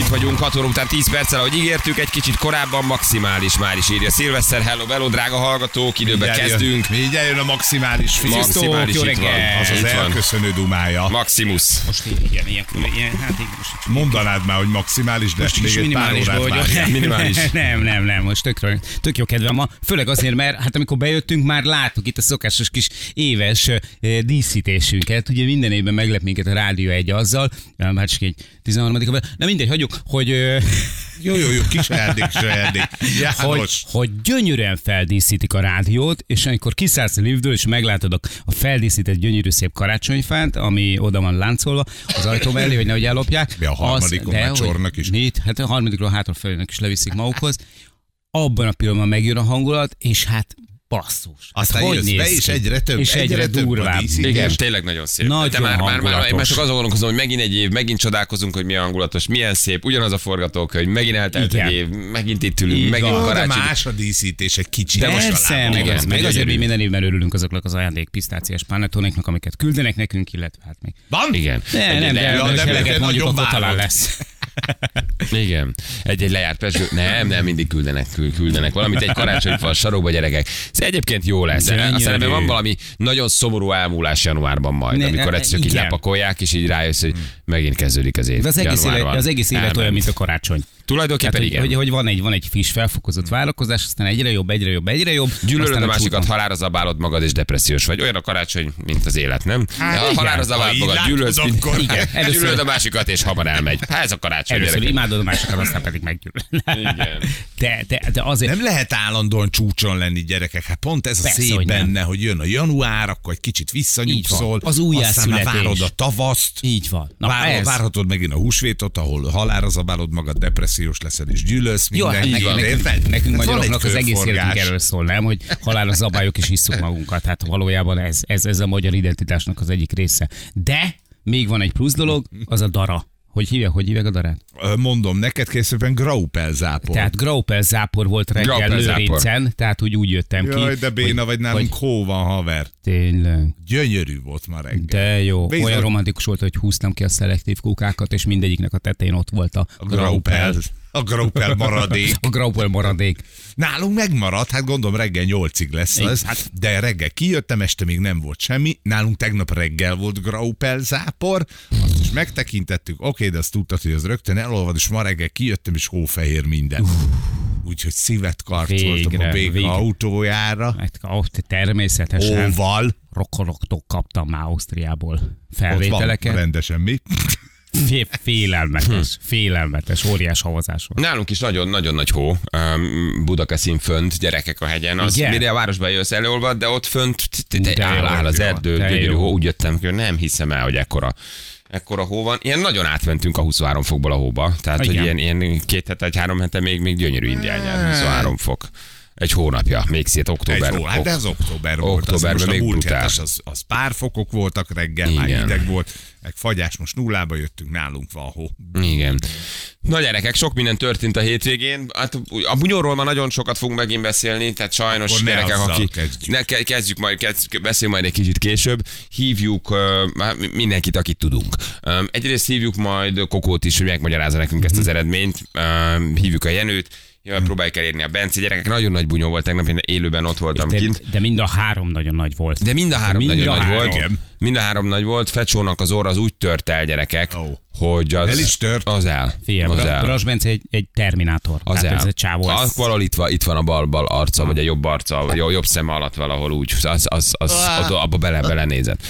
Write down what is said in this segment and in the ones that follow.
Itt vagyunk 6 óra után 10 perccel, ahogy ígértük, egy kicsit korábban maximális már is írja. Szilveszter, hello, hello, drága hallgatók, időben Mindjárt kezdünk. Jön, mindjárt jön a maximális fiú. Maximális jó itt van. Az az Itt van. elköszönő dumája. Maximus. Most igen, ilyen, ilyen hát igen, most Mondanád már, hogy maximális, de most még is egy pár minimális órát vagyok. Minimális. nem, nem, nem, most tök, tök jó kedvem ma. Főleg azért, mert hát amikor bejöttünk, már láttuk itt a szokásos kis éves eh, díszítésünket. Ugye minden évben meglep minket a Rádió egy azzal, eh, hát csak egy 13 Na mindegy, hagyjuk, hogy, Jó, jó, jó, kis ajándék, kis ajándék. hogy, János. hogy gyönyörűen feldíszítik a rádiót, és amikor kiszállsz a liftből, és meglátod a- a feldíszített gyönyörű szép karácsonyfát, ami oda van láncolva az ajtó mellé, hogy nehogy ellopják. Mi a harmadikon már hogy- csornak is? Mit? Hát a harmadikról hátra feljönnek és leviszik magukhoz. Abban a pillanatban megjön a hangulat, és hát basszus. Aztán Hát jössz be, és egyre több, és egyre, egyre több a durvább. díszítés. Igen, tényleg nagyon szép. Nagyon De már, már, már, már, csak azon gondolkozom, hogy megint egy év, megint csodálkozunk, hogy milyen hangulatos, milyen szép, ugyanaz a forgatókönyv, megint eltelt Igen. egy év, megint itt ülünk, Így megint. Jó, de karácsony. más a díszítés egy kicsit. De most Persze, talán meg, igen, az, meg azért mi minden évben örülünk azoknak az ajándék pisztáciás pánetonéknak, amiket küldenek nekünk, illetve hát még. Van? Igen. Ne, nem, de, Ja, de, de de neked mondjuk nagyon akkor talán várod. lesz. Igen. Egy-egy lejárt pesgő. Nem, nem, mindig küldenek, kül- küldenek valamit. Egy karácsonyfa sarokba gyerekek. Ez egyébként jó lesz. Aztán ebben van valami nagyon szomorú elmúlás januárban majd, Ne- amikor ne- egyszer csak így lepakolják, és így rájössz, hogy megint kezdődik az év. De az egész, élet, az egész élet olyan, mint a karácsony. Tulajdonképpen Tehát, hogy, igen. hogy, hogy, van egy, van egy friss felfokozott várakozás, aztán egyre jobb, egyre jobb, egyre jobb. Gyűlölöd a másikat, halára zabálod magad, és depressziós vagy. Olyan a karácsony, mint az élet, nem? Hát Ha halára Ha zabálod magad, gyűlölöd, akkor- Igen, először- gyűlölöd a másikat, és hamar elmegy. Hát ez a karácsony. Először gyerekek. imádod a másikat, aztán pedig meggyűlöl. Igen. De, de, de azért... Nem lehet állandóan csúcson lenni gyerekek. Hát pont ez a Persze, szép hogy nem. benne, hogy jön a január, akkor egy kicsit visszanyugszol. Az Aztán már várod a tavaszt. Így van. Na, várhatod megint a húsvétot, ahol halára zabálod magad, depressziós leszel és gyűlölsz Jó, hát nekünk, nekünk, nekünk Hát magyaroknak az egész életünk erről szól, nem? Hogy halálos zabályok és isszuk magunkat. Hát valójában ez, ez, ez a magyar identitásnak az egyik része. De még van egy plusz dolog, az a dara. Hogy hívják, hogy hívják a darát? Mondom, neked készülben Graupel zápor. Tehát Graupel zápor volt reggel Graupel zápor. Lőrincen, tehát úgy úgy jöttem ki. Jaj, de béna vagy nálunk hogy- hó van, haver. Tényleg. Gyönyörű volt ma reggel. De jó, Bizony. olyan romantikus volt, hogy húztam ki a szelektív kukákat, és mindegyiknek a tetején ott volt a, A Graupel. A Graupel maradék. A Graupel maradék. Nálunk megmaradt, hát gondolom reggel nyolcig lesz az, hát- de reggel kijöttem, este még nem volt semmi. Nálunk tegnap reggel volt Graupel zápor, azt is megtekintettük, oké, de azt tudtad, hogy az rögtön elolvad, és ma reggel kijöttem, és hófehér minden. Úgyhogy szívet karcoltam Végre, a béka végre. autójára, Hát, természetesen. hóval, rokonoktól kaptam már Ausztriából ott van felvételeket. rendesen mi. Fé- Félelmetes, félelmetes, óriás havazás volt. Nálunk is nagyon-nagyon nagy hó. Um, Budakeszin fönt, gyerekek a hegyen. Az, Igen? mire a városba jössz elolvad, de ott fönt áll, áll az erdő, gyönyörű hó. Úgy jöttem hogy nem hiszem el, hogy ekkora ekkora hó van. Ilyen nagyon átmentünk a 23 fokból a hóba. Tehát, hogy Igen. ilyen, ilyen két hete, egy három hete még, még gyönyörű indián nyár, 23 fok. Egy hónapja, még szét október. Egy hó, hát de az október volt. Októberben az, még brutál. az, az pár fokok voltak reggel, már Igen. hideg volt, meg fagyás, most nullába jöttünk, nálunk van hó. Igen. Na gyerekek, sok minden történt a hétvégén. Hát a bunyóról már nagyon sokat fogunk megint beszélni, tehát sajnos Akkor gyerekek, aki... kezdjük. Ne, ke- kezdjük majd, kezdjük, beszéljünk majd egy kicsit később. Hívjuk uh, már mindenkit, akit tudunk. Um, egyrészt hívjuk majd Kokót is, hogy megmagyarázza nekünk ezt az eredményt. Um, hívjuk a Jenőt, Jaj, próbáljuk elérni a Bence. Gyerekek, nagyon nagy bunyó volt tegnap, én élőben ott voltam De, kint. de mind a három nagyon nagy volt. De mind a három Mind nagyon a nagy három. volt. Mind a három nagy volt. Fecsónak az orra az úgy tört el, gyerekek, Ó. hogy az... El is tört? Az el. Figyelj, az el. Bras Bence egy, egy terminátor. Az el. ez egy csávó. Az valahol itt van, itt van a bal, bal arca, vagy a jobb arca, vagy a jobb szeme alatt valahol úgy. Az, az, az, az abba bele, belenézett.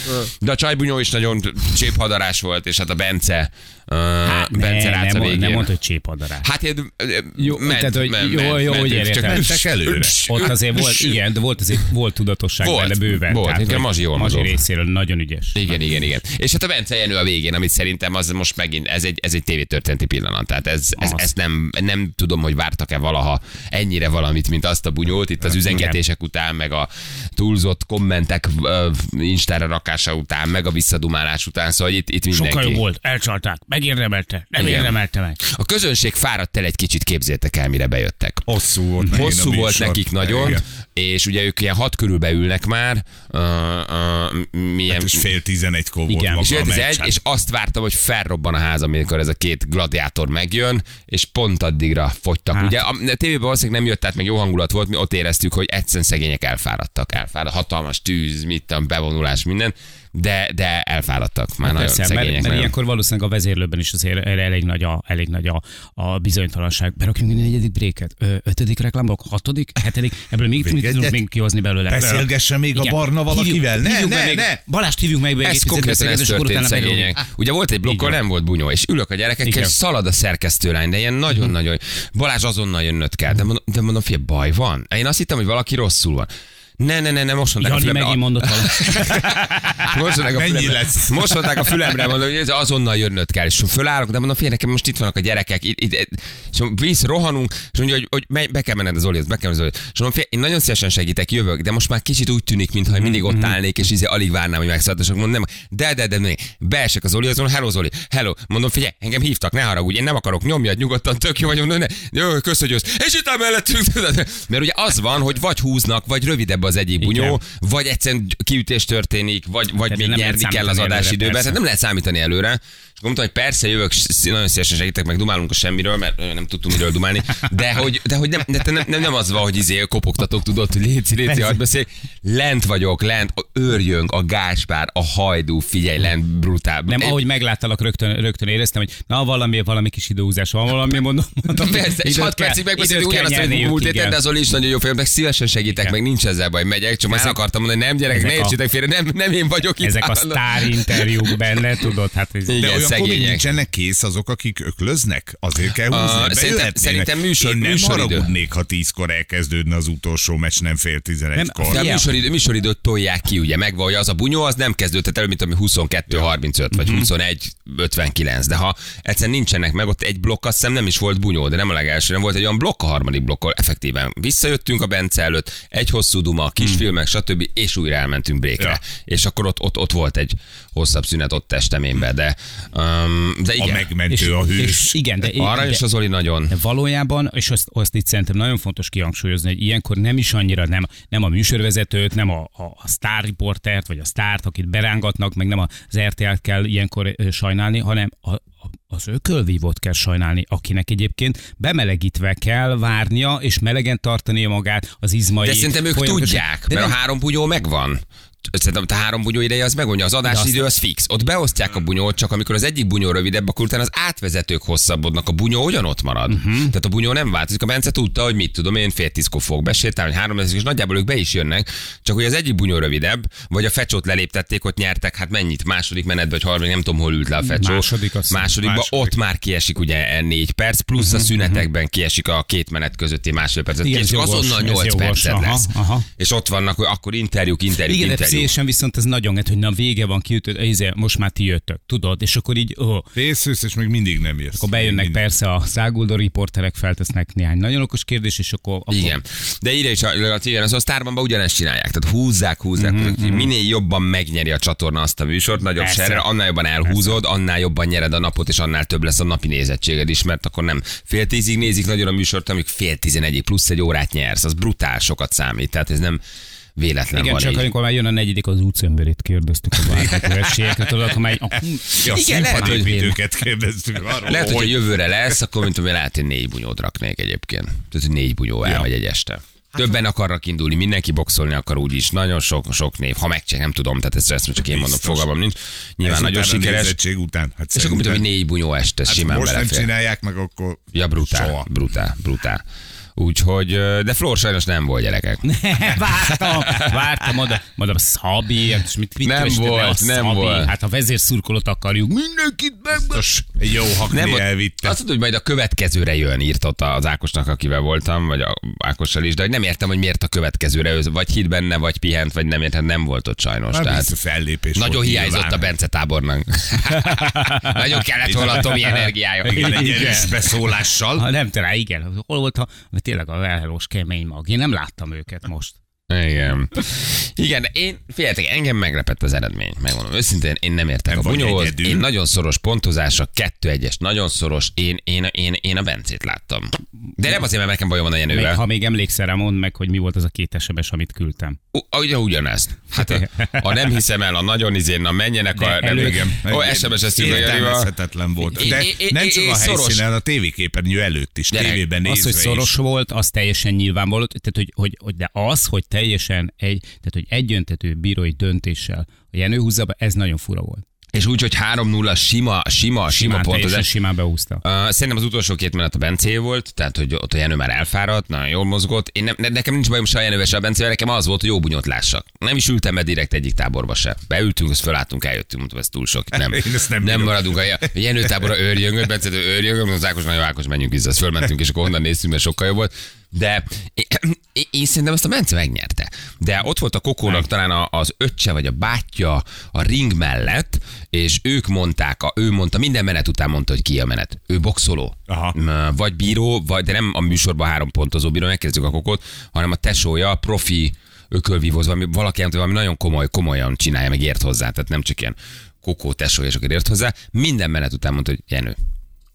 De a csajbunyó is nagyon cséphadaras volt, és hát a Bence, Hát, Bence ne, nem, végén. nem mondta, hogy csépadarás. Hát én, Jó, ment, tehát, hogy ment, jó, ment, jó, ment, csak értem. Mentek előre. Ott azért volt, igen, de volt azért volt tudatosság Volt, benne bőven. volt. Tehát, hogy Mazsi jól Mazsi részéről nagyon ügyes. Igen, igen, igen. És hát a Bence Jenő a végén, amit szerintem az most megint ez egy, ez egy tévétörténeti pillanat. Tehát ez, ez, ezt nem, nem tudom, hogy vártak-e valaha ennyire valamit, mint azt a bunyót itt az üzengetések után, meg a túlzott kommentek ö, Instára rakása után, meg a visszadumálás után, szóval itt, itt mindenki. Sokkal jobb volt, elcsalták, megérdemelte, nem Igen. érdemelte meg. A közönség fáradt el egy kicsit, képzétek el, mire bejöttek. Hosszú volt. Hosszú volt nekik nagyon, Igen. És ugye ők ilyen hat körül beülnek már, uh, uh, milyen, Hát és fél tizenegykor volt Igen. maga és, a egy, és azt vártam, hogy felrobban a ház, amikor ez a két gladiátor megjön, és pont addigra fogytak. Hát. Ugye a, a tévében valószínűleg nem jött, tehát meg jó hangulat volt, mi ott éreztük, hogy egyszerűen szegények elfáradtak. Elfáradt, hatalmas tűz, mit tudom, bevonulás, minden, de, de elfáradtak. Már nagyon Hát Persze, mert, szegények. mert nagyon. ilyenkor valószínűleg a vezérlőben is azért elég nagy a, elég nagy a, a bizonytalanság. Berakjunk egy negyedik bréket, Ö, ötödik reklámblokk, hatodik, hetedik, ebből még mit tudunk még kihozni belőle? Beszélgesse még a Igen. barna valakivel. Hívjuk- Ne, hívjuk ne, meg ne. Balást hívjuk meg. Ez konkrétan ez történt szegények. Ugye volt egy blokkon, van. nem volt bunyó, és ülök a gyerekekkel, és szalad a szerkesztőlány, de ilyen nagyon-nagyon. Balázs azonnal jönnöd kell. De mondom, de mondom, fia, baj van. Én azt hittem, hogy valaki rosszul van. Ne, ne, ne, ne, most mondták a Jani fülemre. megint mondott valamit. A Mennyi fülemre. lesz? Most mondták a fülemre, mondom, hogy ez azonnal jönnöd kell. És fölállok, de mondom, figyelj, nekem most itt vannak a gyerekek, itt, itt, és víz, rohanunk, és mondja, hogy, hogy menj, be kell menned az Olihoz, be kell menned az Olihoz. És mondom, figyelj, én nagyon szívesen segítek, jövök, de most már kicsit úgy tűnik, mintha én mindig ott állnék, és izé alig várnám, hogy megszállt, mondom, nem, de, de, de, de, beesek az Olihoz, mondom, hello Zoli, hello, mondom, figyelj, engem hívtak, ne haragudj, én nem akarok, nyomjad nyugodtan, tök jó vagy, mondom, ne, jó, kösz, hogy jössz. És itt mellettünk, mert ugye az van, hogy vagy húznak, vagy rövidebb az egyik bunyó, Igen. vagy egyszerűen kiütés történik, vagy, vagy Tehát még nyerni kell az előre, adásidőben. persze. Tehát nem lehet számítani előre. És mondtam, hogy persze jövök, nagyon szívesen segítek, meg dumálunk a semmiről, mert nem tudtunk miről dumálni, de hogy, de hogy nem, de nem, nem, nem, az van, hogy izé kopogtatok, tudod, hogy léci, léci, hadd beszélj. Lent vagyok, lent, a őrjöng, a gáspár, a hajdú, figyelj, lent, brutál. Nem, ahogy megláttalak, rögtön, rögtön éreztem, hogy na valami, valami kis időhúzás van, valami mondom. mondom Persze, és időt 6 kell- percig kell ugyanazt, hogy múlt héten, de az Oli is nagyon jó film, meg szívesen segítek, Igen. meg nincs ezzel baj, megyek, csak el Ezek- akartam mondani, nem gyerekek, ne értsétek félre, nem, nem én vagyok itt. Ezek a sztár interjúk benne, tudod, hát ez Igen, De olyankor szegények. nincsenek kész azok, akik öklöznek? Azért kell húzni. szerintem- bejöhetnének. szerintem műsor- Én nem műsoridő. haragudnék, ha tízkor elkezdődne az utolsó meccs, nem fél Nem, tizenegykor. De a műsoridő, műsoridőt tolják ki, ugye megvan, hogy az a bunyó, az nem kezdődhet elő, mint ami 22-35 vagy Mhm. 21-59. De ha egyszerűen nincsenek meg, ott egy blokk, azt hiszem nem is volt bunyó, de nem a legelső, nem volt egy olyan blokk a harmadik blokkol. Effektíven visszajöttünk a Bence előtt, egy hosszú duma, kis filmek, stb. és újra elmentünk brékre. Ja. És akkor ott, ott, ott, volt egy hosszabb szünet ott testeménybe, de, um, de A igen. megmentő, a és hős. igen, de, Arra de, is az Oli nagyon. de valójában, és azt, azt itt szerintem nagyon fontos kihangsúlyozni, hogy ilyenkor nem is annyira nem, nem a műsorvezetőt, nem a, a, a sztárriportert, vagy a sztárt, akit berángatnak, meg nem az RTL-t kell ilyenkor sajnálni, hanem a, a, az ökölvívót kell sajnálni, akinek egyébként bemelegítve kell várnia, és melegen tartania magát az izmai. De szerintem ők folyamatosan- tudják, De mert nem, a három bunyó megvan. Szerintem a három bunyó ideje az megmondja, az adásidő az fix. Ott beosztják a bunyót, csak amikor az egyik bunyó rövidebb, akkor utána az átvezetők hosszabbodnak. A bunyó ugyanott marad. Mhm. Uh-huh. Tehát a bunyó nem változik. A Bence tudta, hogy mit tudom, én fél tízkor fogok besétálni, három lesz, és nagyjából ők be is jönnek. Csak hogy az egyik bunyó rövidebb, vagy a fecsót leléptették, ott nyertek, hát mennyit? Második menetbe, vagy harmadik, nem tudom, hol ült le a fecsó. Második, azt. Másodikba Második. ott már kiesik ugye négy perc, plusz Mhm, a szünetekben kiesik a két menet közötti másfél percet. Igen, jogos, azonnal ez 8 jogos, percet lesz. aha. És ott vannak, hogy akkor interjúk, interjúk, igen, interjúk. Pszichésen viszont ez nagyon, hát, hogy na vége van, kiütött, izé, most már ti jöttök, tudod, és akkor így, ó, Részősz, és még mindig nem jössz. akkor bejönnek Mindig. persze a száguldó riporterek, feltesznek néhány nagyon okos kérdés, és akkor, akkor Igen. De ide is, igen, az a Sztárbanban ugyanezt csinálják. Tehát húzzák, húzzák. Mm-hmm. Minél jobban megnyeri a csatorna azt a műsort, nagyobb Persze. serre, annál jobban elhúzod, annál jobban nyered a napot, és annál több lesz a napi nézettséged is, mert akkor nem fél tízig nézik nagyon a műsort, amíg fél tizenegyig plusz egy órát nyersz. Az brutál sokat számít. Tehát ez nem véletlen Igen, van csak így. amikor már jön a negyedik, az útszömbörét kérdeztük a bármikor esélyekre, tudod, akkor már... A, Ja, Igen, lehet, hogy- színpadépítőket kérdeztük arról, Lehet, hogy hogy a jövőre lesz, akkor mint tudom, lehet, hogy négy bunyót raknék egyébként. Tehát, hogy négy bunyó elmegy egy este. Többen akarnak indulni, mindenki boxolni akar úgyis, nagyon sok, sok név. Ha megcsak, nem tudom, tehát ezt, ezt csak én mondom, fogalmam nincs. Nyilván ezután nagyon a sikeres. után. Hát És akkor mit tudom, hogy négy bunyó este hát simán most nem belefér. csinálják meg, akkor Ja, brutál, soha. brutál, brutál. Úgyhogy, de Flór sajnos nem volt gyerekek. vártam, vártam oda, mondom, Szabi, és mit, mit Nem volt, a nem Szabi? volt. Hát a vezérszurkolót akarjuk, mindenkit meg... Jó hakni Nem, elvitte. azt tudod, hogy majd a következőre jön, írt ott az Ákosnak, akivel voltam, vagy a Ákossal is, de hogy nem értem, hogy miért a következőre, ő vagy hit benne, vagy pihent, vagy nem értem, nem volt ott sajnos. Hát tehát fellépés nagyon volt hiányzott nyilván. a Bence tábornak. nagyon kellett volna a Tomi energiája. Igen, egy erős beszólással. Ha nem talán, igen. Hol volt a, mert tényleg a elhelós kemény mag. Én nem láttam őket most. Igen. Igen, de én, figyeljetek, engem meglepett az eredmény. Megmondom őszintén, én nem értek Nem a bunyóhoz. egyedül. Én nagyon szoros pontozásra, kettő egyes, nagyon szoros. Én, én, én, én a Bencét láttam. De nem azért, mert nekem bajom van a Még, Jenővel. ha még emlékszel rá, mondd meg, hogy mi volt az a két SMS, amit küldtem. U- Ugye ugyanezt. Hát ha nem hiszem el, a nagyon izén, na menjenek a... De Nem, elő- igen. Ó, Janival. Értelmezhetetlen volt. De nem csak a szoros. helyszínen, a tévéképernyő előtt is, tévében nézve Az, hogy szoros volt, az teljesen nyilvánvaló, tehát hogy, hogy, hogy, de az, hogy teljesen egy, tehát hogy egyöntető bírói döntéssel a Jenő húzza be, ez nagyon fura volt. És úgy, hogy 3-0 sima, sima, sima pontozás. simán behúzta. Uh, szerintem az utolsó két menet a Bencé volt, tehát hogy ott a Jenő már elfáradt, nagyon jól mozgott. Én nem, ne- nekem nincs bajom se a Jenővel, se a Bencével, nekem az volt, hogy jó bunyót lássak. Nem is ültem be direkt egyik táborba se. Beültünk, azt fölálltunk, eljöttünk, mondtam, ez túl sok. Nem, Én ezt nem nem maradunk. A Jenő tábora őrjöngött, Bencétől őrjöngött, az Ákos nagyon Ákos, menjünk vissza. Azt fölmentünk, és akkor onnan néztünk, mert sokkal jobb volt. De én, szerintem azt a Bence megnyerte. De ott volt a Kokónak talán a- az öccse vagy a bátyja a ring mellett, és ők mondták, a, ő mondta, minden menet után mondta, hogy ki a menet. Ő boxoló. Aha. Vagy bíró, vagy, de nem a műsorban három pontozó bíró, megkérdezzük a kokót, hanem a tesója, profi ökölvívóz, valami, valaki valami nagyon komoly, komolyan csinálja, meg ért hozzá, tehát nem csak ilyen kokó tesója, és akkor ért hozzá. Minden menet után mondta, hogy Jenő,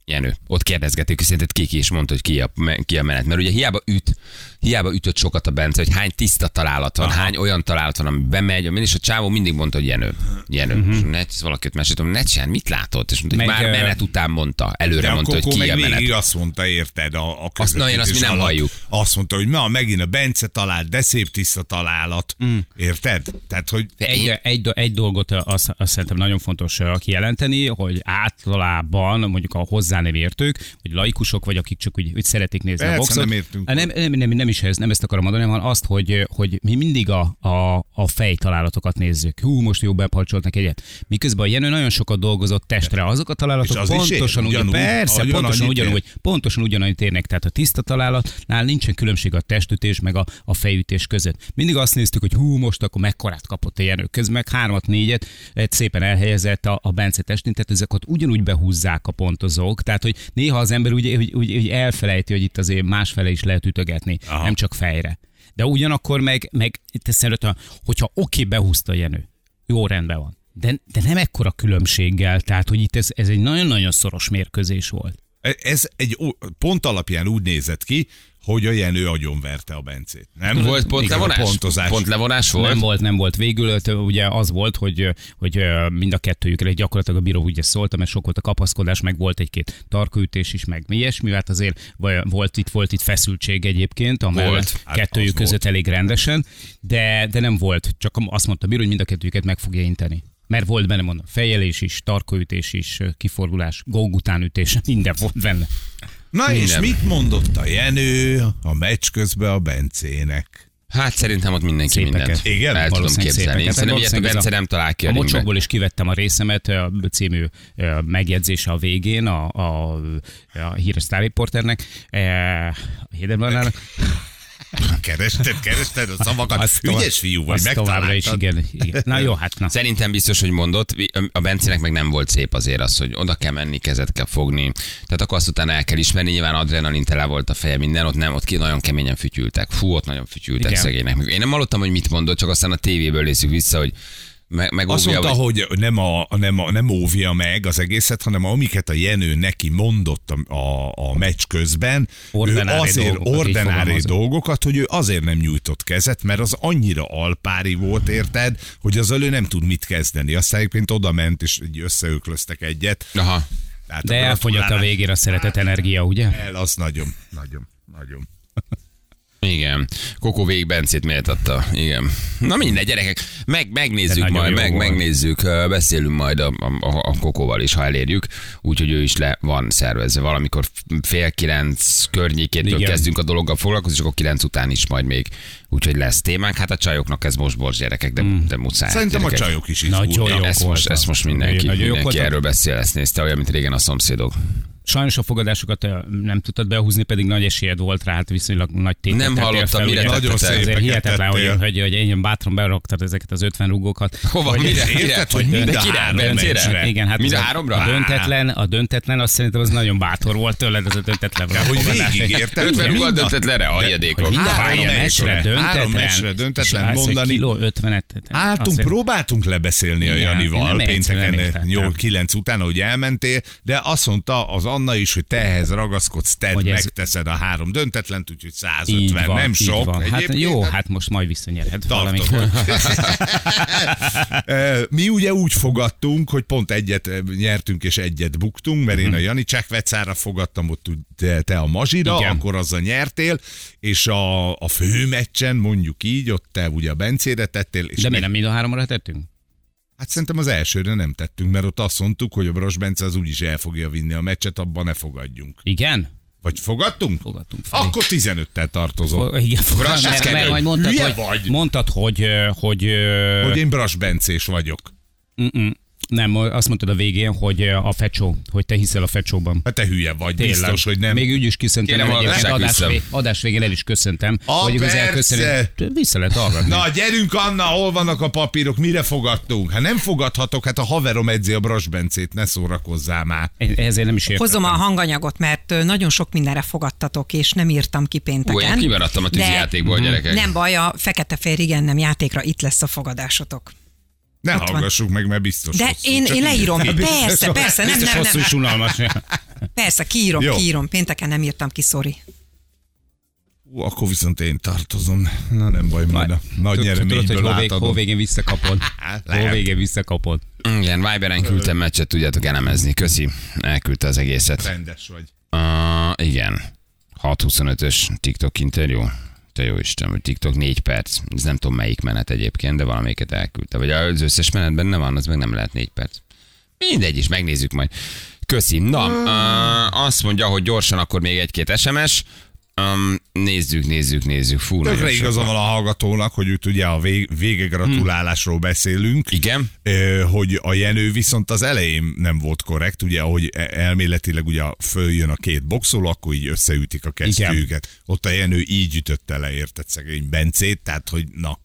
Jenő. Ott kérdezgették, hogy szerinted ki ki is mondta, hogy ki a, ki a menet. Mert ugye hiába üt, hiába ütött sokat a Bence, hogy hány tiszta találat van, Aha. hány olyan találat van, ami bemegy, és a csávó mindig mondta, hogy Jenő. Jenő. Uh-huh. És ne, valakit meséltem, ne csinálj, mit látott? És mondta, hogy Meg, már menet után mondta, előre mondta, hogy ki a menet. azt mondta, érted? A, a Azt- na, én azt mi nem alatt. halljuk. Azt mondta, hogy na, megint a Bence talált, de szép tiszta találat. Mm. Érted? Tehát, hogy Egy, egy, egy dolgot azt, azt szerintem nagyon fontos kijelenteni, hogy általában mondjuk a hozzá nem értők, vagy laikusok, vagy akik csak úgy, úgy szeretik nézni Persze, a boxot. nem értünk. Nem, nem, nem, nem, is ez, nem ezt akarom mondani, hanem azt, hogy, hogy mi mindig a, a, a fejtalálatokat nézzük. Hú, most jó bepalcsoltak egyet. Miközben a Jenő nagyon sokat dolgozott testre. Azok a találatok az pontosan ugyan, ugyanúgy, persze, pontosan ugyanúgy, pontosan ugyanannyit érnek. Tehát a tiszta találatnál nincsen különbség a testütés meg a, a fejütés között. Mindig azt néztük, hogy hú, most akkor mekkorát kapott a Jenő. Közben meg hármat, négyet egy szépen elhelyezett a, a Bence testén, tehát ezeket ugyanúgy behúzzák a pontozók. Tehát, hogy néha az ember úgy, úgy, úgy, úgy elfelejti, hogy itt azért másfele is lehet ütögetni, Aha. nem csak fejre. De ugyanakkor meg, meg te szerintem, hogyha oké, behúzta Jenő, jó rendben van. De, de nem ekkora különbséggel, tehát hogy itt ez, ez egy nagyon-nagyon szoros mérkőzés volt. ez egy pont alapján úgy nézett ki, hogy a Jenő agyonverte a Bencét. Nem? Volt pont Igen, levonás? Pontozás. Pont levonás volt? Nem volt, nem volt. Végül ugye az volt, hogy, hogy mind a kettőjükre gyakorlatilag a bíró ugye szólta, mert sok volt a kapaszkodás, meg volt egy-két tarkőütés is, meg mi ilyesmi, hát azért volt itt, volt itt feszültség egyébként, amellett Volt. Hát kettőjük az között volt. elég rendesen, de, de nem volt, csak azt mondta a bíró, hogy mind a kettőjüket meg fogja inteni. Mert volt benne, mondom, fejelés is, tarkóütés is, kifordulás, gong utánütés, minden volt benne. Na és Minden. mit mondott a Jenő a meccs közben a Bencének? Hát szerintem ott mindenki Szépeket. mindent Igen? el tudom képzelni. szépeket. Szerintem ilyet a Bence a- nem talál ki a, A mocsokból is kivettem a részemet ö, című megjegyzése a végén a, a, a híres sztárriporternek, eh, a. Kerested, kerested a szavakat. Azt Ügyes fiú vagy, továbbra is, megtaláltad. igen, igen. Na jó, hát na. Szerintem biztos, hogy mondott, a Bencének meg nem volt szép azért az, hogy oda kell menni, kezet kell fogni. Tehát akkor azt utána el kell ismerni, nyilván adrenalin tele volt a feje minden, ott nem, ott ki nagyon keményen fütyültek. Fú, ott nagyon fütyültek Igen. szegénynek. Én nem hallottam, hogy mit mondott, csak aztán a tévéből nézzük vissza, hogy meg, meg Azt mondta, hogy... hogy nem, a, nem, a, nem óvja meg az egészet, hanem amiket a Jenő neki mondott a, a, a meccs közben, Ordinári ő azért dolgokat, ordinári dolgokat, hogy ő azért nem nyújtott kezet, mert az annyira alpári volt, érted, hogy az ő nem tud mit kezdeni. Aztán egyébként oda ment, és így összeöklöztek egyet. Aha. Tehát De a elfogyott a végére a szeretet energia, ugye? El, az nagyon, nagyon, nagyon. Igen. Kokó végig Bencét méltatta. Igen. Na mindegy, gyerekek. Meg, megnézzük nagyon majd, meg, volt. megnézzük. Beszélünk majd a, a, a, a Kokóval is, ha elérjük. Úgyhogy ő is le van szervezve. Valamikor fél kilenc környékétől Igen. kezdünk a dologgal foglalkozni, és akkor kilenc után is majd még. Úgyhogy lesz témánk. Hát a csajoknak ez most bors gyerekek, de, de muszáj. Szerintem a gyerekek. csajok is Nagyon izgulnak. jó. Ezt most, ezt most mindenki, Nagyon mindenki erről beszél, ezt nézte, olyan, mint régen a szomszédok. Sajnos a fogadásokat nem tudtad behúzni, pedig nagy esélyed volt rá, hát viszonylag nagy tétet. Nem hallottam, fel, mire ugye. Nagyon szép. Azért hihetetlen, hogy, hogy, hogy ennyien bátran beraktad ezeket az 50 rugókat. Hova? Hogy- Mire? Érted, hogy mind a három. Igen, hát Mind a háromra? A döntetlen, a döntetlen, azt szerintem az nagyon bátor volt tőled, az a döntetlen. De hogy végig érted? 50 Mind rúgal a- döntetlenre, a Hogy hagyadékok. mind a Három meccsre, döntetlen. döntetlen mondani. Kiló 50-et. Álltunk, Azt- próbáltunk lebeszélni a Janival pénteken értettem. 8-9 után, hogy elmentél, de azt mondta az Anna is, hogy te ehhez ragaszkodsz, te Hogy ez- megteszed a három döntetlent, úgyhogy Így 150 van, nem így sok. van. Hát Egyébként, jó, hát most majd visszanyerhet. Ö, Mi ugye úgy fogadtunk, hogy pont egyet nyertünk és egyet buktunk, mert én a Jani Csekvecára fogadtam, ott te, a Mazsira, Mhm. Igen. akkor azzal nyertél, és a, a főmeccsen, mondjuk így, ott te ugye a Bencére tettél, és De miért nem mind a háromra tettünk? Hát szerintem az elsőre nem tettünk, mert ott azt mondtuk, hogy a Bros Bence az úgyis el fogja vinni a meccset, abban ne fogadjunk. Igen? Vagy fogadtunk? Fogadtunk felé. Akkor 15-tel tartozom. O- Igen, ez mert, kemény. mert majd mondtad, Hülye hogy, vagy? mondtad, hogy, hogy, ö, Hogy én Bras Bencés vagyok. mm-mm. Nem, azt mondtad a végén, hogy a fecsó, hogy te hiszel a fecsóban. Hát te hülye vagy, Tényleg. biztos, hogy nem. Még úgy is köszöntem, Kérem, egyébként adás, vég, adás végén el is köszöntem. A hogy igazán persze. köszönöm. Vissza lehet hallgatni. Na, gyerünk Anna, hol vannak a papírok, mire fogadtunk? Hát nem fogadhatok, hát a haverom edzi a Bras Bencét, ne szórakozzál már. Ezért nem is értem. Hozom a hanganyagot, mert nagyon sok mindenre fogadtatok, és nem írtam ki pénteken. Ú, én kimaradtam a De tűzijátékból, gyerekek. Nem baj, a fekete-fehér igen nem játékra itt lesz a fogadásotok. Ne Ott van. hallgassuk meg, mert biztos De hosszú. én, én leírom. így- Persze, persze, nem, Biztos nem, hosszú nem. unalmas. Persze, kiírom, Jó. kiírom. Pénteken nem írtam ki, sorry. Ú, akkor viszont én tartozom. Na nem baj, majd a nagy Tudod, hogy nyereményből hol, végén visszakapod. Hol végén visszakapod. Igen, Viberen küldtem meccset, tudjátok elemezni. Köszi, elküldte az egészet. Rendes vagy. Uh, igen. 6.25-ös TikTok interjú. Te jó Isten, hogy TikTok 4 perc. Ez nem tudom melyik menet egyébként, de valamelyiket elküldte. Vagy az összes menet benne van, az meg nem lehet 4 perc. Mindegy is, megnézzük majd. Köszi. Na, uh, azt mondja, hogy gyorsan akkor még egy-két SMS. Um, nézzük, nézzük, nézzük. Fú, Tökre igaza van. a hallgatónak, hogy itt ugye a vég, vége gratulálásról beszélünk. Igen. Hogy a Jenő viszont az elején nem volt korrekt, ugye, ahogy e- elméletileg ugye följön a két boxoló, akkor így összeütik a kesztyűket. Ott a Jenő így ütötte le, érted szegény Bencét, tehát hogy na.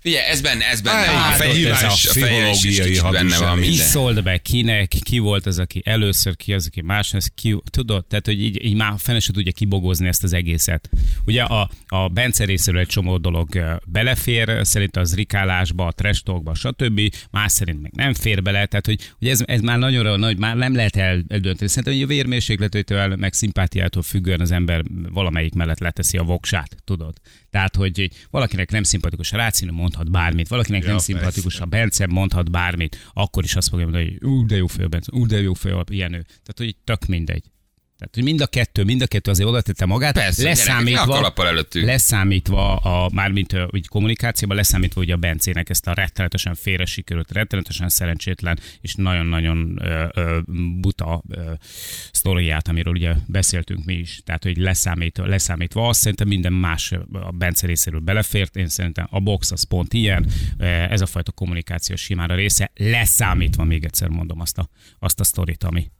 Figyelj, ez benne, ez benne. A hívás, is, a is, is pszichológiai benne van hadviselés. Ki minden. szólt be, kinek, ki volt az, aki először, ki az, aki máshoz, ki, tudod, tehát, hogy így, így már fene se tudja kibogozni ezt az egészet. Ugye a, a Bence részéről egy csomó dolog belefér, szerint az rikálásba, a trash talkba, stb. Más szerint meg nem fér bele, tehát hogy, hogy ez, ez már nagyon nagy, már nem lehet el, eldönteni. Szerintem hogy a vérmérsékletétől, meg szimpátiától függően az ember valamelyik mellett leteszi a voksát, tudod. Tehát, hogy valakinek nem szimpatikus a Rácini, mondhat bármit, valakinek Ja, nem persze. szimpatikus a Bence, mondhat bármit, akkor is azt fogja mondani, hogy ú, de jó fő Bence, ú, de jó fő a Jenő. Tehát, hogy tök mindegy. Tehát, hogy mind a kettő, mind a kettő azért oda tette magát, Persze, gyerekek, a leszámítva, kalappal előttük. leszámítva a, mármint ö, úgy kommunikációban, leszámítva ugye a Bencének ezt a rettenetesen félre sikerült, rettenetesen szerencsétlen és nagyon-nagyon ö, ö, buta ö, sztoriát, amiről ugye beszéltünk mi is. Tehát, hogy leszámítva, leszámítva azt szerintem minden más a Bence részéről belefért. Én szerintem a box az pont ilyen. Ez a fajta kommunikáció simán a része, leszámítva még egyszer mondom azt a, azt a sztorit, ami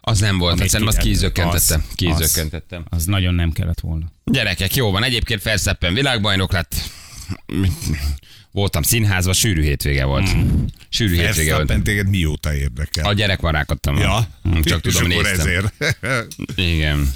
Az nem volt, Amit szerintem azt ki- kizökkentettem. az- Kizökkentettem. az nagyon nem kellett volna. Gyerekek, jó van. Egyébként Ferszeppen világbajnok lett. Voltam színházban, sűrű hétvége volt. Mm. Sűrű hétvége volt. Verstappen téged mióta érdekel? A gyerek van rákattam. Ja, Csak és tudom, néztem. ezért. Igen.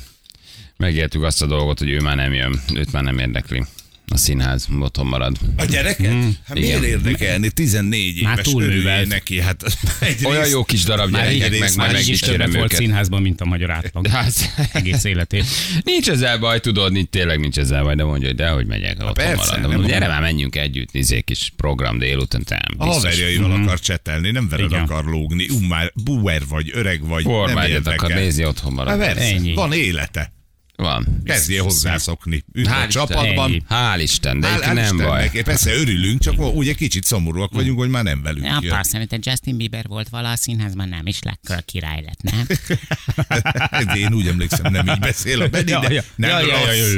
Megéltük azt a dolgot, hogy ő már nem jön. Őt már nem érdekli. A színház otthon marad. A gyereket? Hát Igen. miért érdekelni? 14 Már éves túlművelt. örüljél neki. Hát egyrészt- Olyan jó kis darab Már gyerekek, meg már már így is többet volt őket. színházban, mint a magyar átlag. Hát, Egész életét. nincs ezzel baj, tudod, nincs, tényleg nincs ezzel baj, de mondja, hogy de hogy megyek, otthon persze, marad. Mondom, gyere már, menjünk együtt, nézzé kis program délután, te A haverjaival akar csetelni, nem veled Igen. akar lógni. Um, már buer vagy, öreg vagy, nem Formágyat érdekel. akar nézni, otthon Hát marad. persze, Ennyi. van élete. Van. Kezdjél hozzászokni. Üdv a Hál' Isten. csapatban. Ennyi. Hál' Isten, de Hál- hál' nem Istennek. baj. Persze örülünk, csak ugye kicsit szomorúak vagyunk, hogy már nem velünk Ja, jön. persze, mint Justin Bieber volt vala a színházban, nem is lekkora király lett, nem? Én úgy emlékszem, nem így beszél a Benni, Ja, de nem rossz.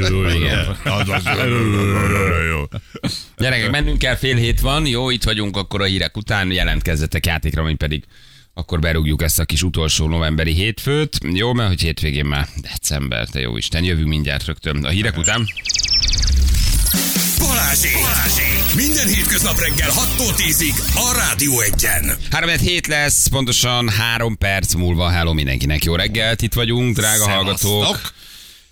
Gyerekek, mennünk kell, fél hét van, jó, itt vagyunk akkor a hírek után, jelentkezzetek játékra, mint pedig akkor berúgjuk ezt a kis utolsó novemberi hétfőt. Jó, mert hogy hétvégén már december, te jó Isten, jövünk mindjárt rögtön a hírek után. Balázsi! Balázsi! Minden hétköznap reggel 6-tól 10-ig a Rádió Egyen. 3 hét lesz, pontosan három perc múlva. Hello mindenkinek, jó reggelt, itt vagyunk, drága Szevasztok. hallgatók.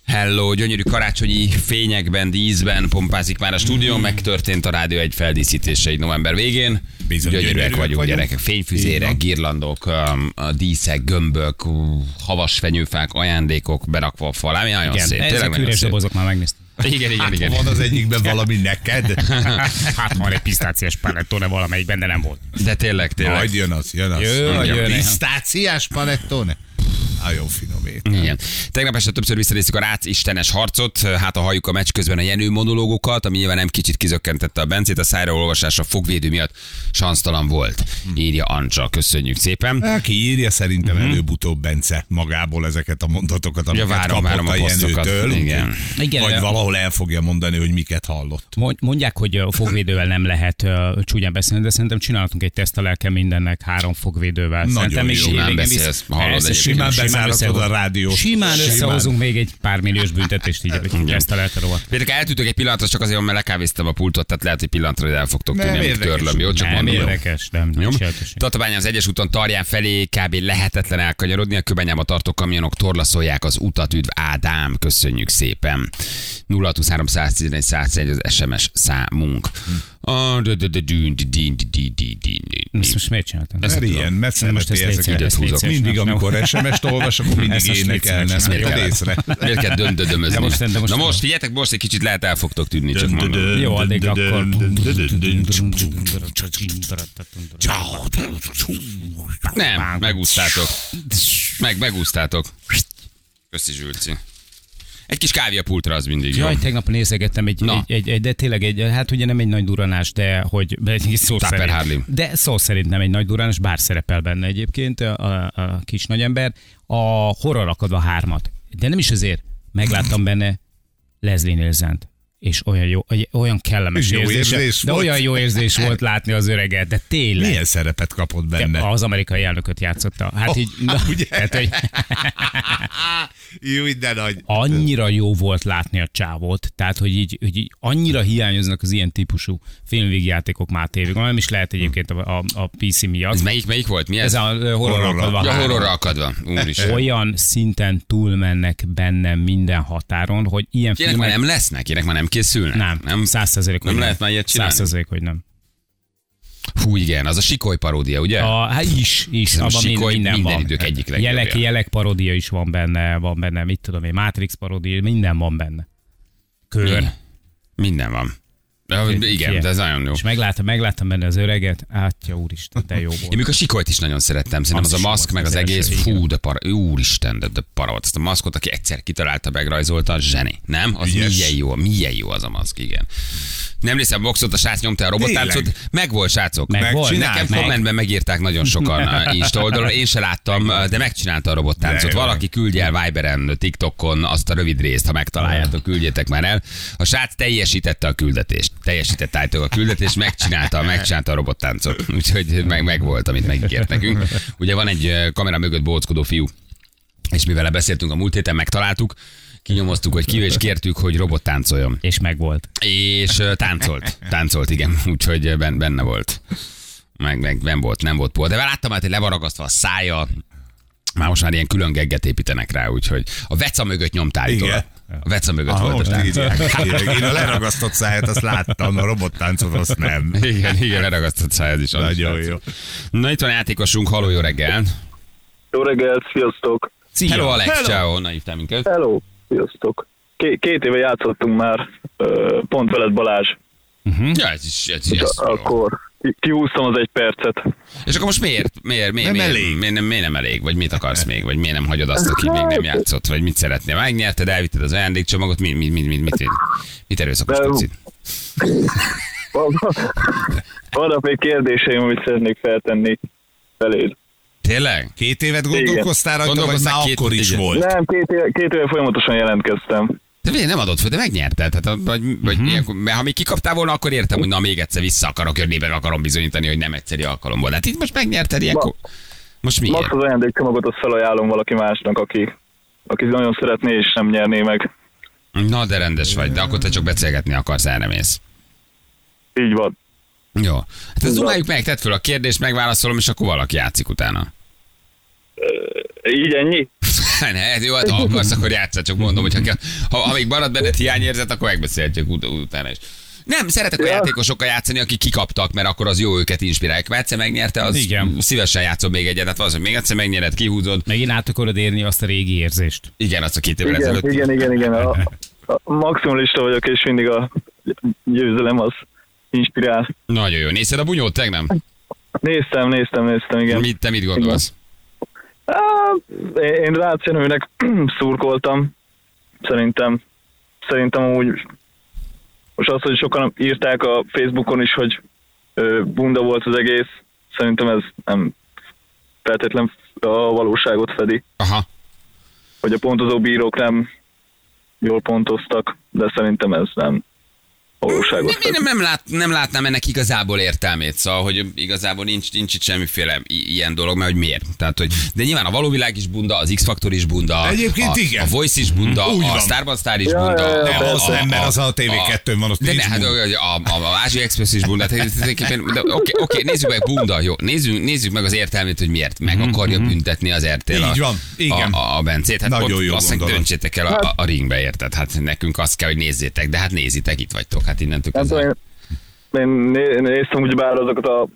Hello, gyönyörű karácsonyi fényekben, díszben pompázik már a stúdió, megtörtént a rádió egy feldíszítése egy november végén. Bizony, Gyönyörűek vagyunk, vagyunk. gyerekek, van. girlandok, um, díszek, gömbök, ú, havas fenyőfák, ajándékok berakva a fal, ami nagyon Igen, szép. ezek Tényleg üres dobozok már megnéztem. Igen, igen, igen. Van az egyikben valami neked? Hát van egy pisztáciás panettone valamelyikben, de nem volt. De tényleg, tényleg. Majd jön az, jön az. Jön, Jön, jön. Pisztáciás panettone? Nagyon finom étel. Igen. Tegnap este többször visszanéztük a Rác istenes harcot, hát a halljuk a meccs közben a Jenő monológokat, ami nyilván nem kicsit kizökkentette a Bencét, a szájra olvasása fogvédő miatt sansztalan volt, írja Ancsa. Köszönjük szépen. Aki írja szerintem előbb-utóbb Bence magából ezeket a mondatokat, amiket várom, kapott várom a a. Jenőtől. Igen. Igen, Vagy valahol el fogja mondani, hogy miket hallott. Mond- Mondják, hogy a fogvédővel nem lehet uh, csúnyán beszélni, de szerintem csinálhatunk egy teszt a lelke mindennek három fogvédővel. Nagyon szerintem még jó. Simán beszélsz, hallod egyébként. Simán bezáratod összehoz- a rádiót. Simán Simán. összehozunk még egy pár milliós büntetést, így Igen. teszt a lelke rovat. Péter, eltűntök egy pillanatra, csak azért, mert lekávéztam a pultot, tehát lehet, hogy pillanatra el fogtok Nem tudni, amit törlöm. Jó, csak Nem mondom. érdekes, nem, jelentőség. Tatabánya az egyes úton Tarján felé kb. lehetetlen elkanyarodni, a köbenyába tartó kamionok torlaszolják az utat, üdv Ádám, köszönjük szépen. 0623 111 101 az SMS számunk. A Ezt most miért csináltam? Mert ilyen, mert szereti ezeket. szíves, Mindig, amikor SMS-t olvas, akkor mindig Ezt most légy énekelne. szíves, Ezt nem Miért észre? Miért kell döndödömözni? Na most, figyeljetek, most egy kicsit lehet el fogtok tűnni, csak mondom. Jó, addig akkor... Nem, megúsztátok. Meg, megúsztátok. Köszi Zsülci. Egy kis kávé a pultra az mindig jó. Jaj, tegnap nézegettem egy, Na. egy, egy, egy, de tényleg egy, hát ugye nem egy nagy duranás, de hogy de egy szó Tupper szerint, Harley. de szó szerint nem egy nagy duranás, bár szerepel benne egyébként a, a, a kis nagyember, a horror akadva hármat. De nem is azért, megláttam benne Leslie Nielsen-t. És olyan jó, olyan kellemes jó érzés, érzés de volt. olyan jó érzés volt látni az öreget, de tényleg. Milyen szerepet kapott benne? Az amerikai elnököt játszotta. Hát Oh, így, na, ugye? hát, hogy Jó, de nagy. annyira jó volt látni a csávot, tehát hogy így, hogy így annyira hiányoznak az ilyen típusú filmvégjátékok már tévékben, nem is lehet egyébként a, a, a PC miatt. Ez melyik, melyik volt? Mi ez? Ez a horror Horror- akadva Ja, horrorra akadva. Úristen. Olyan szinten túlmennek bennem minden határon, hogy ilyen Ilyenek már filmek... nem lesznek, ilyenek már nem készülnek. nem, nem? száz százalék, hogy nem lehet már ilyet csinálni? Száz százalék, hogy nem. Fú, igen, az a sikoly paródia, ugye? A, hát is, is, Ez a abban sikoly minden, minden van. idők egyik legjobbja. jelek, jelek paródia is van benne, van benne, mit tudom én, Matrix paródia, minden van benne. Kör. Igen. Minden van. Ja, igen, Ilyen. de ez nagyon jó. És megláttam, megláttam benne az öreget, átja úristen, de jó Én volt. még a sikolyt is nagyon szerettem. Szerintem az, is a maszk, meg az az egész, első, fú, de para, úristen, de, de para volt. Azt a maszkot, aki egyszer kitalálta, megrajzolta, zseni. Nem? Az Ügyes. milyen jó, milyen jó az a maszk, igen. Nem hiszem, boxot a srác nyomta a robottáncot. Meg volt, srácok. Meg volt, Nekem meg. kommentben megírták nagyon sokan a Insta oldalon. Én se láttam, de megcsinálta a robottáncot. Valaki küldje el Viberen, TikTokon azt a rövid részt, ha megtaláljátok, küldjétek már el. A srác teljesítette a küldetést. Teljesítette állítólag a küldetést, megcsinálta, megcsinálta a robottáncot. Úgyhogy meg, meg volt, amit megígért nekünk. Ugye van egy kamera mögött bóckodó fiú, és mivel vele beszéltünk a múlt héten, megtaláltuk, kinyomoztuk, hogy ki, és kértük, hogy robot táncoljon. És megvolt. És táncolt. Táncolt, igen. Úgyhogy benne volt. Meg, meg nem volt, nem volt pól. De láttam, hát, hogy le van ragasztva a szája, már most már ilyen külön gegget építenek rá, úgyhogy a veca mögött nyomtál Igen. A veca mögött Ah, volt tánc. írják. Én a leragasztott száját azt láttam, a robottáncot azt nem. Igen, igen, leragasztott szájad is. Nagyon jó. Na itt van játékosunk, haló, jó reggel. Jó reggelt, sziasztok! Szia. Hello Alex, Hello. ciao, honnan hívtál minket? Hello, sziasztok! Ké- két éve játszottunk már, pont veled Balázs, Ja, ez is, ez is ez jó. akkor kihúztam az egy percet. És akkor most miért? Miért, miért, Nem miért, elég. Miért, nem, miért nem elég? Vagy mit akarsz még? Vagy miért nem hagyod azt, aki még nem játszott? Vagy mit szeretnél? Megnyerted, elvitted az ajándékcsomagot, mit, mit, mit, mit, mit, mit, mit erőszakos tucit? Vannak még kérdéseim, amit szeretnék feltenni feléd. Tényleg? Két évet gondolkoztál rajta, vagy már két- akkor is igen. volt? Nem, két éve, két éve folyamatosan jelentkeztem. De miért nem adod fel, de megnyerted. Hát, a- vagy, vagy Mhm. ilyenkor, ha még kikaptál volna, akkor értem, hogy na még egyszer vissza akarok jönni, meg akarom bizonyítani, hogy nem egyszeri alkalom volt. Hát itt most megnyerted ilyenkor. Most miért? Max az ajándékcsomagot azt felajánlom valaki másnak, aki, aki nagyon szeretné és nem nyerné meg. Na, de rendes vagy, de akkor te csak beszélgetni akarsz, erre mész. Így van. Jó. Hát ezt dumáljuk meg, tedd fel a kérdést, megválaszolom, és akkor valaki játszik utána. Így ennyi? ne, jó, hát ha akarsz, akkor játszál, csak mondom, hogy ha, ha, ha még marad benned hiányérzet, akkor megbeszélhetjük ut- utána is. Nem, szeretek a Ja. játékosokkal játszani, akik kikaptak, mert akkor az jó őket inspirálják. Mert egyszer megnyerte, az Igen. szívesen játszom még egyet. Hát valószínűleg még egyszer megnyered, kihúzod. Megint át akarod érni azt a régi érzést. Igen, azt a két évvel Igen, ezelőtt. igen, igen, igen. A, a maximalista vagyok, és mindig a győzelem az inspirál. Nagyon jó. Nézted a bunyót tegnap? Néztem, néztem, néztem, igen. Mit, te mit gondolsz? Á, én- én Rácjenőnek szurkoltam. Szerintem, szerintem úgy most az, hogy sokan írták a Facebookon is, hogy bunda volt az egész, szerintem ez nem feltétlen a valóságot fedi, Aha. hogy a pontozó bírók nem jól pontoztak, de szerintem ez nem valóságot Nem, én nem, lát, nem látnám ennek igazából értelmét, szóval, hogy igazából nincs, nincs itt semmiféle i- ilyen dolog, mert hogy miért. Tehát, hogy, de nyilván a való világ is bunda, az X-Faktor is bunda, Egyébként a, igen. a Voice is bunda, Úgy a van. Starban Star is Ja, bunda. ja, ja, a- Nem, az nem, mert az a TV2-n van, ott de ne, nincs hát bunda. a, a, a, Ázsia Express is bunda. De Oké, oké, nézzük meg bunda, jó. Nézzük, nézzük meg az értelmét, hogy miért. Meg akarja büntetni az RTL a, Mhm, Így van, igen. a, a, a Bencét. Hát Nagyon ott jó azt döntsétek el a, a, a ringbe, érted? Hát nekünk azt kell, hogy nézzétek, de hát nézitek, itt vagytok, hát innentől Nem tudom, kezdve. én, én né- néztem úgy bár azokat, a,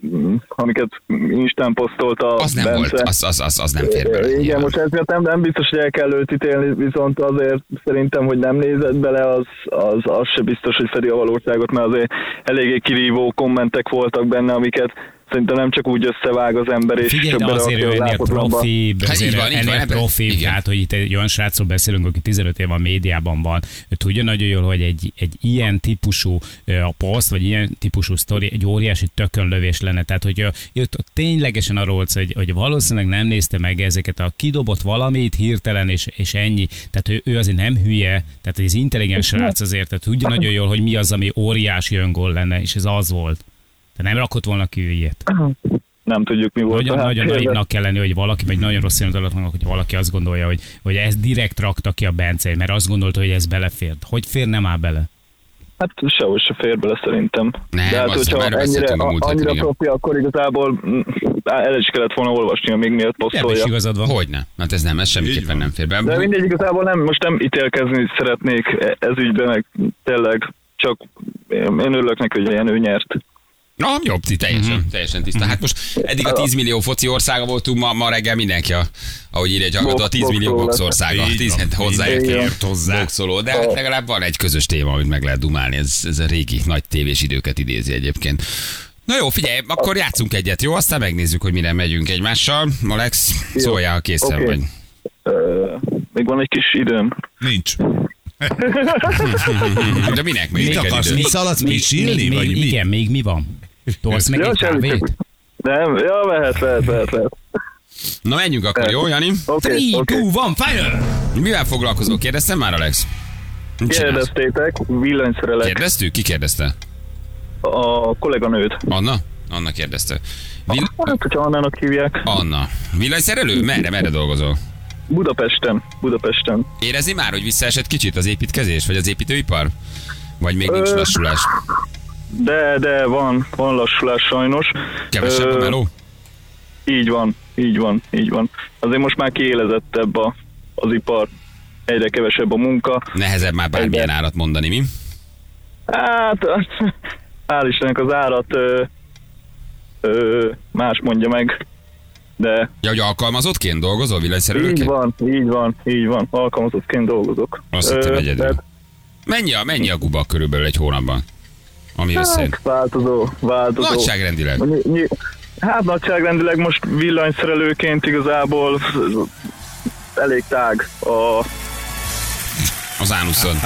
amiket Instán posztolt a Az nem Bence. volt, az, az, az, az nem fér bele. Igen, nyilván. most ez miatt nem, nem biztos, hogy el kell őt ítélni, viszont azért szerintem, hogy nem nézett bele, az, az, az se biztos, hogy fedi a valóságot, mert azért eléggé kirívó kommentek voltak benne, amiket szerintem nem csak úgy összevág az ember, és Figyelj, csak de azért ő az ennél profi, Hát azért ennél ebben- profi, igen. tehát hogy itt egy olyan srácról beszélünk, aki 15 év a médiában van, ő tudja nagyon jól, hogy egy, egy ilyen típusú a poszt, vagy ilyen típusú sztori egy óriási tökönlövés lenne. Tehát, hogy ö, itt ténylegesen arról volt, hogy, hogy valószínűleg nem nézte meg ezeket a kidobott valamit hirtelen, és, és ennyi. Tehát ő, ő azért nem hülye, tehát ez intelligens srác azért, tehát tudja nagyon jól, hogy mi az, ami óriási öngól lenne, és ez az volt. Nem rakott volna ki ő ilyet. Nem tudjuk, mi volt. Nagyon, a nagyon naivnak kell lenni, hogy valaki, vagy nagyon rossz indulatlannak, hogy valaki azt gondolja, hogy, hogy ez direkt rakta ki a Bence, mert azt gondolta, hogy ez belefér. Hogy fér, nem áll bele? Hát sehogy se fér bele szerintem. Nem, De hát, hogyha erről ennyire, a múlt annyira igen. profi, akkor igazából mm, el is kellett volna olvasnia, még miért Nem is posztolja. igazad van. Hogyne? Hát ez nem, ez semmiképpen nem fér be. De mindegy, igazából nem, most nem ítélkezni szeretnék e- ez ügyben, meg tényleg csak én én örülök neki, hogy ilyen ő nyert. Na, jobb, ti teljesen, Mhm. teljesen tiszta. Hát most eddig a 10 millió foci országa voltunk, ma, ma reggel mindenki, a, ahogy írja hallgató, a 10 millió box országa. Így 10 van, hozzáért hozzá. boxoló, de hát legalább van egy közös téma, amit meg lehet dumálni. Ez, ez a régi nagy tévés időket idézi egyébként. Na jó, figyelj, akkor játszunk egyet, jó? Aztán megnézzük, hogy mire megyünk egymással. Alex, szóljál, ha készen Oké. vagy. Ö, még van egy kis időm. Nincs. De minek még Mit akarsz, idő? visszaladsz még, pisilni, még, vagy még, mi? Igen, még mi van? Tolsz meg Ja, egy kávét? Nem, ja, lehet, lehet, lehet, lehet. Na menjünk akkor, jó, Jani? Oké, 3, oké. 2, 1, fire! Mivel foglalkozol? Kérdeztem már, Alex? Kérdeztétek, villanyszerelek Kérdeztük? Ki kérdezte? a kolléganőt. Anna? Anna kérdezte. Vil- Hát, hogyha Annának hívják. Anna. Villanyszerelő? Merre, merre dolgozol? Budapesten, Budapesten. Érezni már, hogy visszaesett kicsit az építkezés, vagy az építőipar? Vagy még nincs lassulás? De, de van, van lassulás sajnos. Kevesebb a meló? Így van, így van, így van. Azért most már kiélezettebb a, az ipar, egyre kevesebb a munka. Nehezebb már bármilyen Egyre. árat mondani, mi? Hát, hál' Istennek az árat ö, ö, más mondja meg, de Ja, hogy alkalmazottként dolgozol így villanyszerelőként? van, így van, így van, alkalmazottként dolgozok. Azt hittem egyedül. tehát Mennyi a, mennyi a guba körülbelül egy hónapban? Ami összejön? Hát, változó, változó. Nagyságrendileg. Ny- ny- Hát nagyságrendileg most villanyszerelőként igazából elég tág a, Az ánuszon.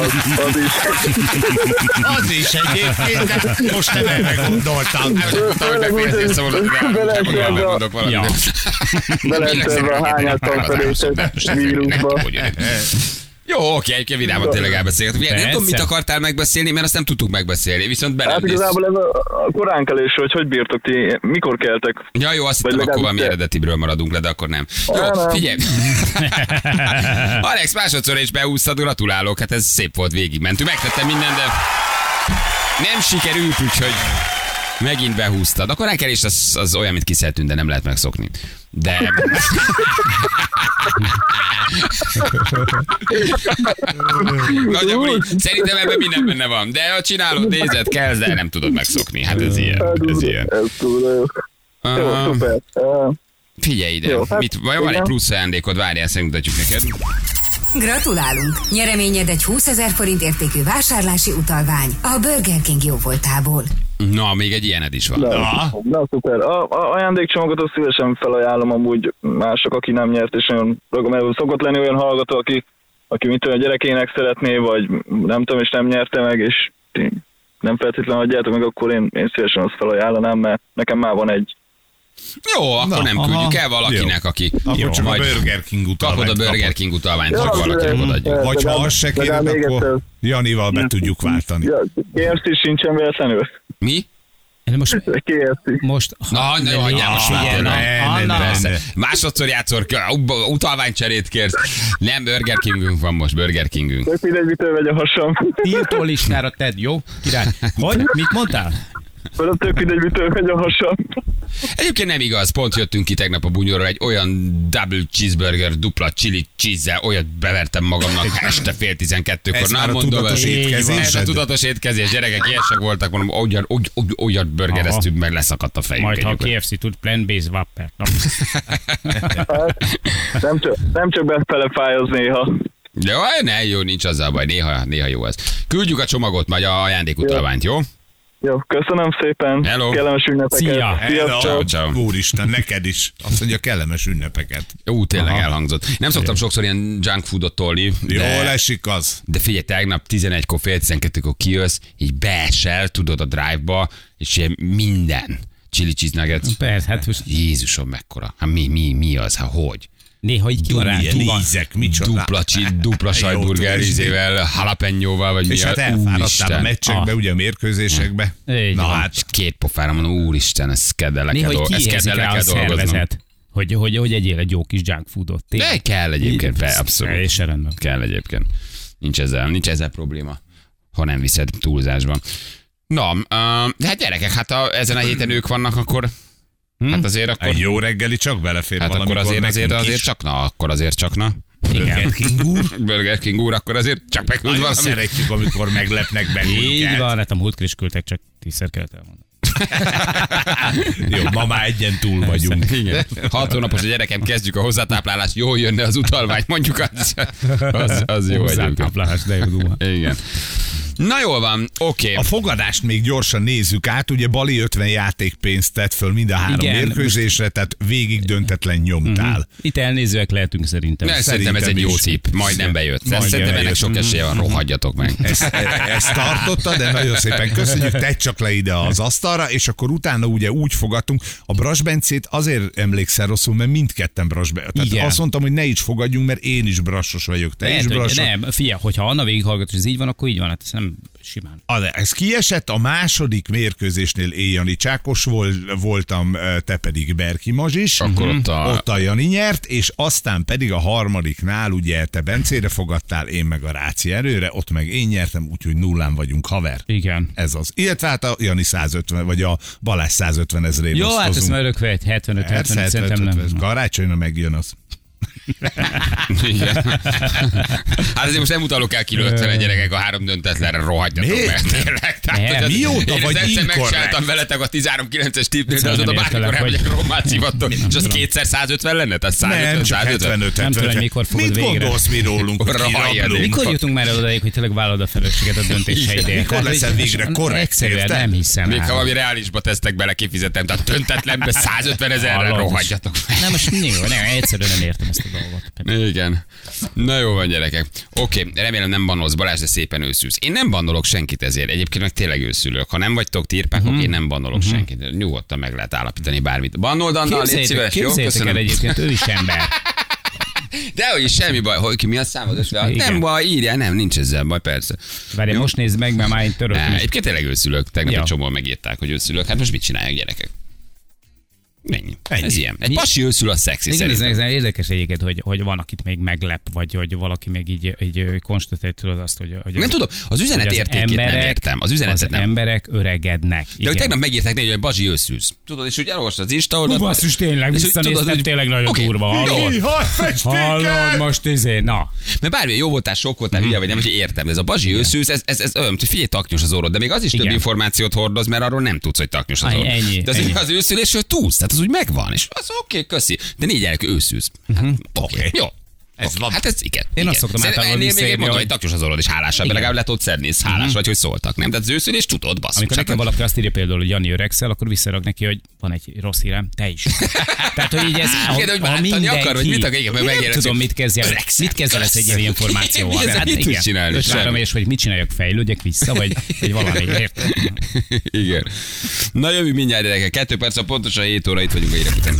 az, az is. Az is egyébként, de most nem erre gondoltam. Főleg úgy, hogy beleszerve a- Ja. beleszerve a vírusba. Jó, oké, egyébként vidáman tényleg elbeszélgetünk. Nem tudom, mit akartál megbeszélni, mert azt nem tudtuk megbeszélni, viszont Hát belem igazából ez a, koránkelés, hogy hogy bírtok ti, mikor keltek? Ja, jó, azt hittem, akkor valami eredetibről maradunk le, de akkor nem. Jó, nem. figyelj. Alex, másodszor is beúsztad, gratulálok, hát ez szép volt, végigmentünk. Megtettem mindent, de nem sikerült, úgyhogy megint behúztad. A koránkelés az, az olyan, mint kiszeltünk, de nem lehet megszokni. De... Nagyjából így, szerintem ebben minden benne van. De ha csinálod, nézed, kezd, de nem tudod megszokni. Hát ez ilyen. Ez ilyen. Ez túl jó. Jó, szuper. Figyelj ide, Jó, hát mit, vagy van egy plusz ajándékod, várjál, ezt megmutatjuk neked. Gratulálunk! Nyereményed egy 20 ezer forint értékű vásárlási utalvány a Burger King jóvoltából. Na, még egy ilyened is van. na, na, szuper. A, a ajándékcsomagot azt szívesen felajánlom amúgy mások, aki nem nyert, és nagyon ragom, szokott lenni olyan hallgató, aki, aki mit tudom, a gyerekének szeretné, vagy nem tudom, és nem nyerte meg, és nem feltétlenül adjátok meg, akkor én, én szívesen azt felajánlanám, mert nekem már van egy. Jó, akkor Na, nem aha. küldjük el valakinek, aki Akkor Jó, csak a majd Burger King utalványt kapod a Burger. King utalványt, csak valakinek odaadjuk. Vagy ha azt se kéred, akkor. Janival be tudjuk váltani. Ja, KFC sincsen véletlenül. Mi? De most, most Na, ne hagyjál most már Ne, ne, ne. Másodszor játszol, utalványcserét kérsz. Nem, Burger Kingünk van most, Burger Kingünk. Tök mindegy, mitől megy a hasam. tiltó listára tedd, jó? Király. Hogy? Mit mondtál? Mert tök mindegy, mitől megy a hasam. Egyébként nem igaz, pont jöttünk ki tegnap a bunyóról, egy olyan double cheeseburger, dupla chili cheese olyat bevertem magamnak este fél tizenkettőkor. Ez Na, már a mondom, tudatos ez- étkezésed? Ez a tudatos étkezés, gyerekek, ilyesek voltak, mondom, olyan, oly, oly, olyat burgereztünk, meg leszakadt a fejünk. Majd ha. KFC tud plant-based whopper. Na, Nem csak, nem csak befele fájoz néha. Jó, ne, jó, nincs azzal baj, néha, néha jó ez. Küldjük a csomagot, majd a ajándékutalványt, jó? Jó, köszönöm szépen. Hello. Kellemes ünnepeket. Szia. Sziasztok. Ciao, ciao. Úristen, neked is. Azt mondja, kellemes ünnepeket. Ú, tényleg Aha. elhangzott. Nem szoktam sokszor ilyen junk foodot tolni, Jól de, esik az. de figyelj, tegnap 11-kor, fél 12-kor kijössz, így beesel, tudod, a drive-ba, és ilyen minden. Chili cheese nuggets. Persze, hát most Jézusom, mekkora. Hát mi, mi, mi az? Hát hogy? Néha így ki van rá. Dupla, dupla Jó sajtburger izével, jalapenyóval, vagy mi És hát a- elfáradtál a Úristen. meccsekbe, Ah. ugye a mérkőzésekbe. Így Na van. hát, És két pofára mondom, úristen, ez keddel le kell, Néha így dolg- ezt kiérzik keddel le rá a kell dolgoznom. szervezet, hogy, hogy, hogy egyél egy jó kis junk foodot. Tényleg. De kell egyébként, be, abszolút. Teljesen rendben. Kell egyébként. Nincs ezzel, nincs ezzel probléma, ha nem viszed túlzásban. Na, uh, de hát gyerekek, hát a, ezen a héten ők vannak, akkor hát azért akkor, egy jó reggeli csak belefér hát akkor azért, azért, azért csak na, akkor azért csak na. Burger King úr. Burger King úr, akkor azért csak megküld Nagyon valami. szeretjük, amikor meglepnek Így bennünket. van, hát a múltkor is küldtek, csak tízszer kellett elmondani. Jó, ma már egyen túl vagyunk. Igen. Hat hónapos a gyerekem, kezdjük a hozzátáplálást, jól jönne az utalvány, mondjuk az, az, az jó. Hozzátáplálás, de jó duma. Igen. Na jól van, oké. A fogadást még gyorsan nézzük át. Ugye Bali 50 játékpénzt tett föl mind a három Igen. mérkőzésre, tehát végig döntetlen nyomtál. Itt elnézőek lehetünk szerintem. Ne, szerintem ez egy jó szép, majdnem bejött. Majdnem Szerintem ennek sok esélye van, rohadjatok meg. Ezt, ezt tartotta, de nagyon szépen köszönjük, tedd csak le ide az asztalra, és akkor utána ugye úgy fogadtunk, a Brasbencét azért emlékszel rosszul, mert mindketten Brasbe. Tehát Igen. azt mondtam, hogy ne is fogadjunk, mert én is brassos vagyok, te Lehet, is brassos. nem, figyelj, hogyha Anna végighallgat, hogy ez így van, akkor így van, hát nem simán. De ez kiesett, a második mérkőzésnél én Jani Csákos volt, voltam, te pedig Berki Mazsis. Akkor ott a- ott a Jani nyert, és aztán pedig a harmadiknál ugye te Bencére fogadtál, én meg a Ráci erőre, ott meg én nyertem, úgyhogy nullán vagyunk haver. Igen. Ez az. Illetve hát a Jani 150, vagy a Balázs 150 ezerén Jó, hát ez már örökve egy 75 Persze, 75 szerintem 75, nem. Karácsonyra megjön az. Igen. Hát azért most nem utalok el kilő 50 gyerekek a három döntetlenre rohadjatok meg. Tényleg. Tehát, az- mióta én vagy egyszer inkorrekt? megcsináltam veletek a 13-9-es tippnél, de azóta bármikor elmegyek Rómát szivattok, és az kétszer 150 lenne? Tehát 150, Nem, csak 150. 75 Nem tudom, hogy 75. mikor fogod Mit gondolsz mi rólunk? Mikor jutunk már odaig, hogy tényleg vállalod a felelősséget a döntéseidért? Mikor leszel végre korrekt, nem hiszem Még ha valami reálisba tesztek bele, kifizetem, tehát töntetlenbe 150 ezerre rohadjatok. Nem, most jó, nem, egyszerűen nem értem ezt a dolgot. Igen. Na jó van, gyerekek. Oké, remélem nem banolsz Balázs, de szépen őszülsz. Én nem banolok senkit ezért. Egyébként meg tényleg őszülök. Ha nem vagytok tirpák, Mhm. uh-huh. én nem banolok uh-huh. senkit. Nyugodtan meg lehet állapítani bármit. Banold annal, légy szíves, jó? képzeljétek el Köszönöm. egyébként, ő is ember. De hogy semmi baj. Hogy ki mi a számod? Igen. Nem baj, írjál, nem, nincs ezzel baj, persze. Várj, most nézd meg, mert már én és- egyébként tényleg őszülök. Tegnap Ja. egy csomóan megírták, hogy őszülök. Hát most mit csinálják gyerekek? Ennyi. Ennyi. Ez ilyen. Egy pasi őszül a szexi Igen, ez, szerintem. ez érdekes egyébként, hogy, hogy van, akit még meglep, vagy hogy valaki még így, így konstatálja tudod azt, hogy, hogy Nem tudom, az üzenet hogy értékét nem értem. Az üzenetet az nem. emberek öregednek. De hogy tegnap megírták neki, hogy Bazsi őszülsz. Tudod, és úgy elolvastad az Insta oldalt. Hú, basszus, tényleg, visszanéztem, hogy- tényleg nagyon Oké, durva, hallod? Hallod, most izé, na. Mert bármilyen jó voltál, sok voltál, hülye vagy nem, hogy értem. Ez a bazsi őszűz, ez, ez, ez olyan, hogy figyelj, taknyos az orrod, de még az is több információt hordoz, mert arról nem tudsz, hogy taknyos az orrod. de az, az őszülésről tudsz, tehát az úgy megvan, és az oké, okay, köszi. De négy gyerek őszűz. Hát, oké, Oké. jó. Ez van. Hát ez igen. Én igen. azt szoktam általában ennél még mondom, hogy taknyos az orrod, és hálásabb, de Igen. legalább le tudod szedni, és hálás vagy, hogy szóltak, nem? Tehát az őszülés tudod, basszus. Amikor nekem valaki azt írja például, hogy Jani öregszel, akkor visszarak neki, hogy van egy rossz hírem, te is. Tehát, hogy így ez, Igen, hogy bántani akar, vagy mit akar? Igen, mert megérezi, tudom, mit öregszem, mit kezdesz egy ilyen információval. Mi ez, Hát mit csinálni? Semmi. és hogy mit csináljak, fejlődjek vissza, vagy, vagy valami? Igen. Na jövő mindjárt gyerekek, kettő perc a pontosan 7 óra itt vagyunk a hírek után.